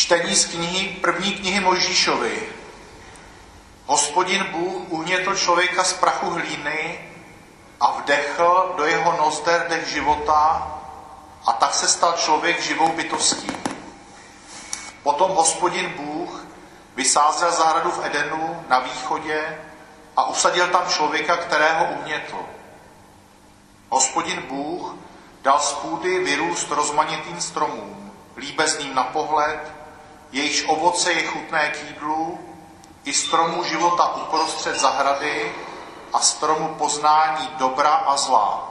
Čtení z knihy, první knihy Mojžíšovi. Hospodin Bůh uhnětl člověka z prachu hlíny a vdechl do jeho nozder dech života a tak se stal člověk živou bytostí. Potom hospodin Bůh vysázel zahradu v Edenu na východě a usadil tam člověka, kterého umětl. Hospodin Bůh dal z půdy vyrůst rozmanitým stromům, líbezným na pohled, jejichž ovoce je chutné k jídlu, i stromu života uprostřed zahrady a stromu poznání dobra a zla.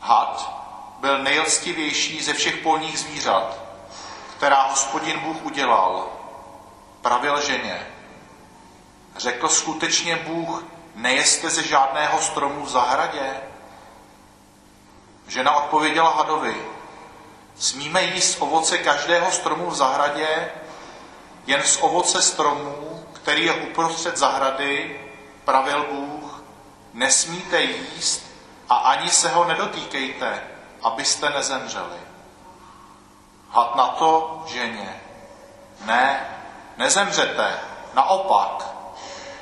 Had byl nejlstivější ze všech polních zvířat, která hospodin Bůh udělal. Pravil ženě. Řekl skutečně Bůh, nejeste ze žádného stromu v zahradě? Žena odpověděla hadovi, smíme jíst ovoce každého stromu v zahradě, jen z ovoce stromu, který je uprostřed zahrady, pravil Bůh, nesmíte jíst a ani se ho nedotýkejte, abyste nezemřeli. Had na to ženě. Ne, nezemřete, naopak.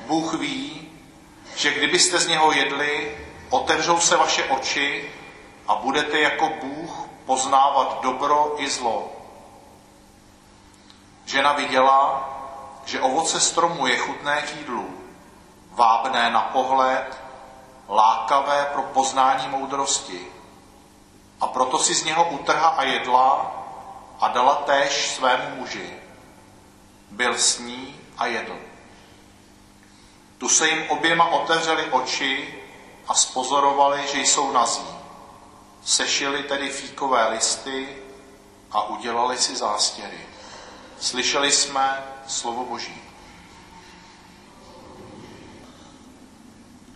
Bůh ví, že kdybyste z něho jedli, otevřou se vaše oči a budete jako Bůh poznávat dobro i zlo. Žena viděla, že ovoce stromu je chutné k jídlu, vábné na pohled, lákavé pro poznání moudrosti. A proto si z něho utrha a jedla a dala též svému muži. Byl s ní a jedl. Tu se jim oběma otevřeli oči a spozorovali, že jsou nazí. Sešili tedy fíkové listy a udělali si zástěry. Slyšeli jsme slovo Boží.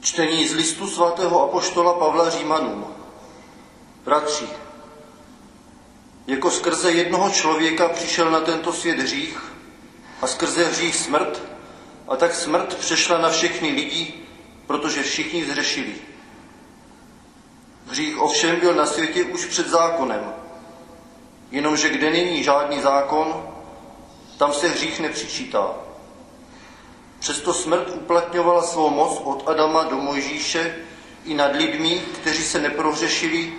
Čtení z listu svatého apoštola Pavla Římanům. Bratři, jako skrze jednoho člověka přišel na tento svět hřích a skrze hřích smrt, a tak smrt přešla na všechny lidi, protože všichni zřešili. Hřích ovšem byl na světě už před zákonem, jenomže kde není žádný zákon, tam se hřích nepřičítá. Přesto smrt uplatňovala svou moc od Adama do Mojžíše i nad lidmi, kteří se neprohřešili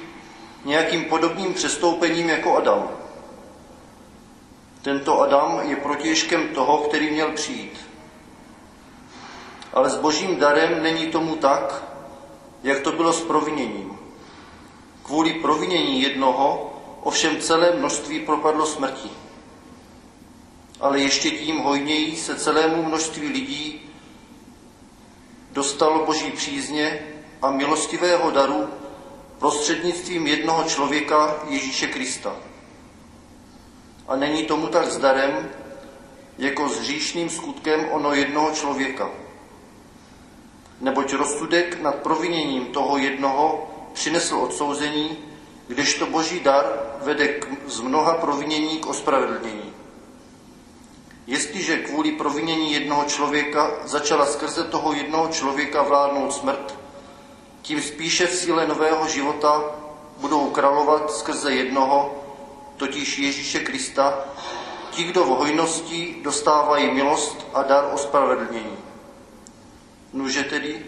nějakým podobným přestoupením jako Adam. Tento Adam je protěžkem toho, který měl přijít. Ale s božím darem není tomu tak, jak to bylo s proviněním. Kvůli provinění jednoho ovšem celé množství propadlo smrti. Ale ještě tím hojněji se celému množství lidí dostalo boží přízně a milostivého daru prostřednictvím jednoho člověka Ježíše Krista. A není tomu tak s darem, jako s hříšným skutkem ono jednoho člověka. Neboť rozsudek nad proviněním toho jednoho přinesl odsouzení, kdežto boží dar vede k, z mnoha provinění k ospravedlnění. Jestliže kvůli provinění jednoho člověka začala skrze toho jednoho člověka vládnout smrt, tím spíše v síle nového života budou královat skrze jednoho, totiž Ježíše Krista, ti, kdo v hojnosti dostávají milost a dar ospravedlnění. Nuže tedy,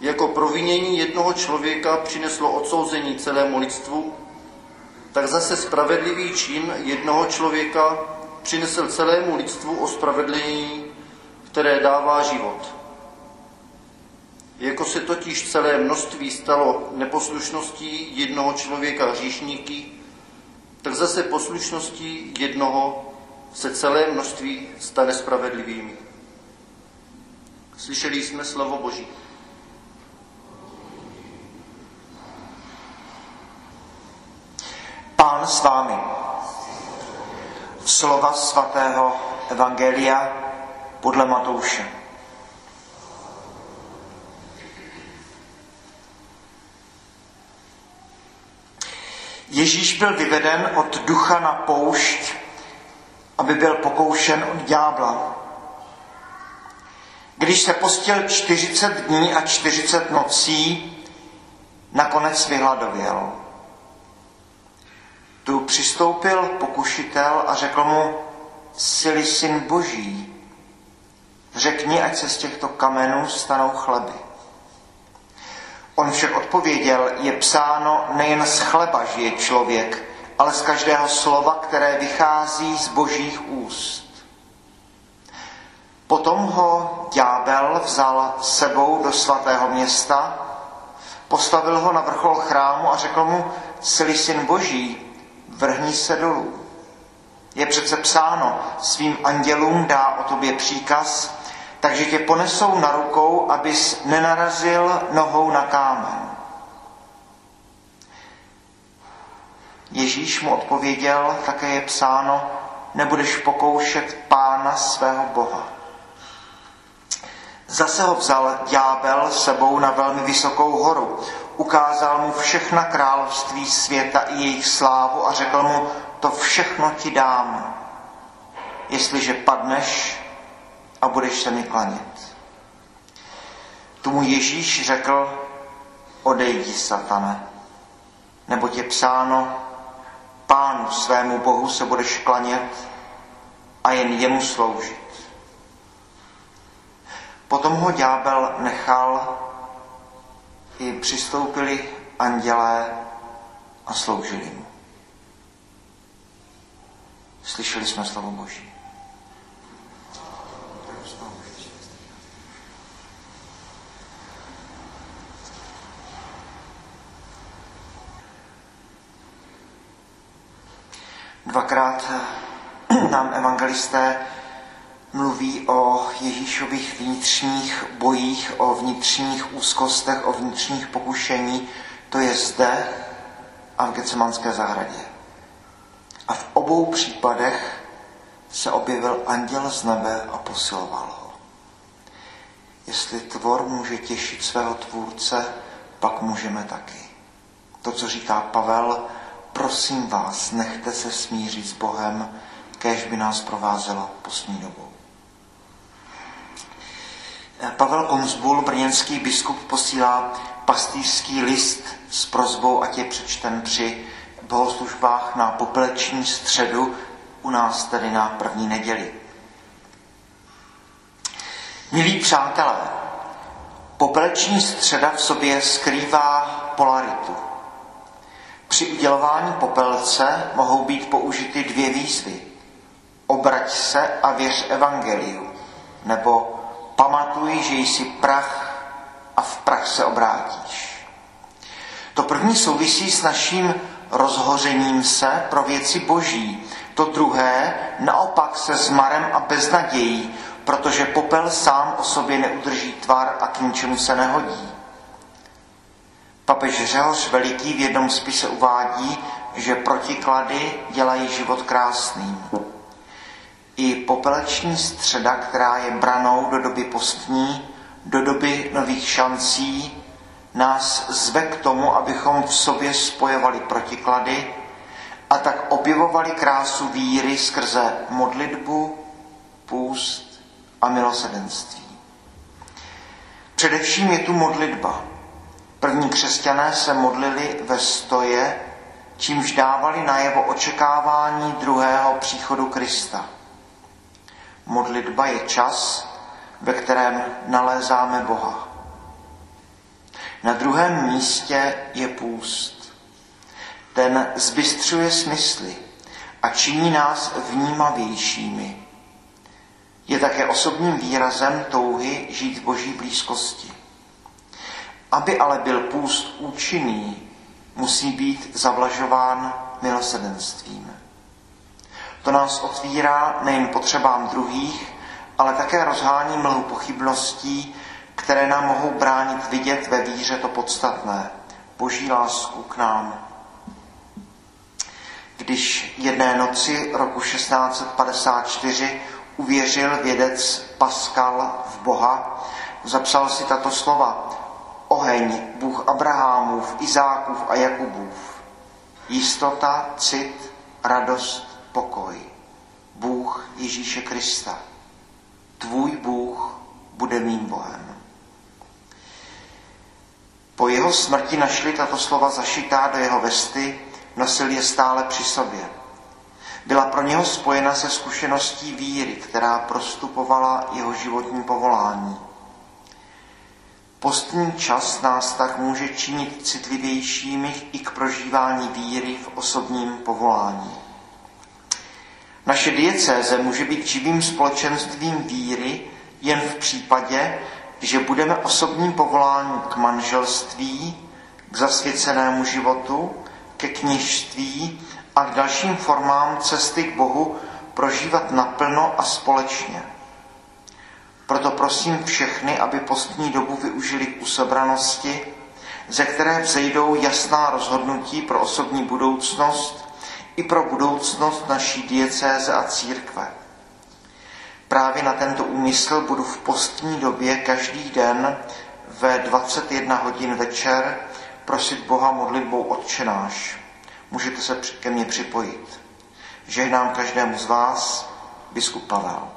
jako provinění jednoho člověka přineslo odsouzení celému lidstvu, tak zase spravedlivý čin jednoho člověka přinesl celému lidstvu ospravedlnění, které dává život. Jako se totiž celé množství stalo neposlušností jednoho člověka hříšníky, tak zase poslušností jednoho se celé množství stane spravedlivými. Slyšeli jsme slovo Boží. S vámi. Slova svatého Evangelia podle Matouše. Ježíš byl vyveden od ducha na poušť, aby byl pokoušen od ďábla. Když se postil 40 dní a 40 nocí, nakonec vyhladověl. Tu přistoupil pokušitel a řekl mu, sily syn boží, řekni, ať se z těchto kamenů stanou chleby. On však odpověděl, je psáno, nejen z chleba žije člověk, ale z každého slova, které vychází z božích úst. Potom ho ďábel vzal sebou do svatého města, postavil ho na vrchol chrámu a řekl mu, sily syn boží, vrhni se dolů. Je přece psáno, svým andělům dá o tobě příkaz, takže tě ponesou na rukou, abys nenarazil nohou na kámen. Ježíš mu odpověděl, také je psáno, nebudeš pokoušet pána svého Boha. Zase ho vzal ďábel sebou na velmi vysokou horu. Ukázal mu všechna království světa i jejich slávu a řekl mu, to všechno ti dám, jestliže padneš a budeš se mi klanět. Tomu Ježíš řekl, odejdi, satane, nebo je psáno, pánu svému Bohu se budeš klanět a jen jemu sloužit. Potom ho ďábel nechal, i přistoupili andělé a sloužili mu. Slyšeli jsme slovo Boží. Dvakrát nám evangelisté mluví o Ježíšových vnitřních bojích, o vnitřních úzkostech, o vnitřních pokušení. To je zde a v Gecemanské zahradě. A v obou případech se objevil anděl z nebe a posiloval ho. Jestli tvor může těšit svého tvůrce, pak můžeme taky. To, co říká Pavel, prosím vás, nechte se smířit s Bohem, kež by nás provázelo poslední dobou. Pavel Konzbul, brněnský biskup, posílá pastýřský list s prozbou, ať je přečten při bohoslužbách na popeleční středu, u nás tedy na první neděli. Milí přátelé, popeleční středa v sobě skrývá polaritu. Při udělování popelce mohou být použity dvě výzvy. Obrať se a věř evangeliu, nebo pamatuj, že jsi prach a v prach se obrátíš. To první souvisí s naším rozhořením se pro věci boží. To druhé naopak se zmarem a beznadějí, protože popel sám o sobě neudrží tvar a k ničemu se nehodí. Papež Řehoř Veliký v jednom spise uvádí, že protiklady dělají život krásným. I popeleční středa, která je branou do doby postní, do doby nových šancí, nás zve k tomu, abychom v sobě spojovali protiklady a tak objevovali krásu víry skrze modlitbu, půst a milosedenství. Především je tu modlitba. První křesťané se modlili ve stoje, čímž dávali najevo očekávání druhého příchodu Krista. Modlitba je čas, ve kterém nalézáme Boha. Na druhém místě je půst. Ten zbystřuje smysly a činí nás vnímavějšími. Je také osobním výrazem touhy žít v boží blízkosti. Aby ale byl půst účinný, musí být zavlažován milosedenstvím. To nás otvírá nejen potřebám druhých, ale také rozhání mlhu pochybností, které nám mohou bránit vidět ve víře to podstatné, boží lásku k nám. Když jedné noci roku 1654 uvěřil vědec Pascal v Boha, zapsal si tato slova. Oheň, Bůh Abrahamův, Izákův a Jakubův. Jistota, cit, radost, pokoj. Bůh Ježíše Krista. Tvůj Bůh bude mým Bohem. Po jeho smrti našli tato slova zašitá do jeho vesty nosil je stále při sobě. Byla pro něho spojena se zkušeností víry, která prostupovala jeho životní povolání. Postní čas nás tak může činit citlivějšími i k prožívání víry v osobním povolání. Naše diecéze může být živým společenstvím víry jen v případě, že budeme osobním povoláním k manželství, k zasvěcenému životu, ke kněžství a k dalším formám cesty k Bohu prožívat naplno a společně. Proto prosím všechny, aby postní dobu využili k usobranosti, ze které vzejdou jasná rozhodnutí pro osobní budoucnost i pro budoucnost naší diecéze a církve. Právě na tento úmysl budu v postní době každý den ve 21 hodin večer prosit Boha modlitbou odčenáš. Můžete se ke mně připojit. Žehnám každému z vás, biskup Pavel.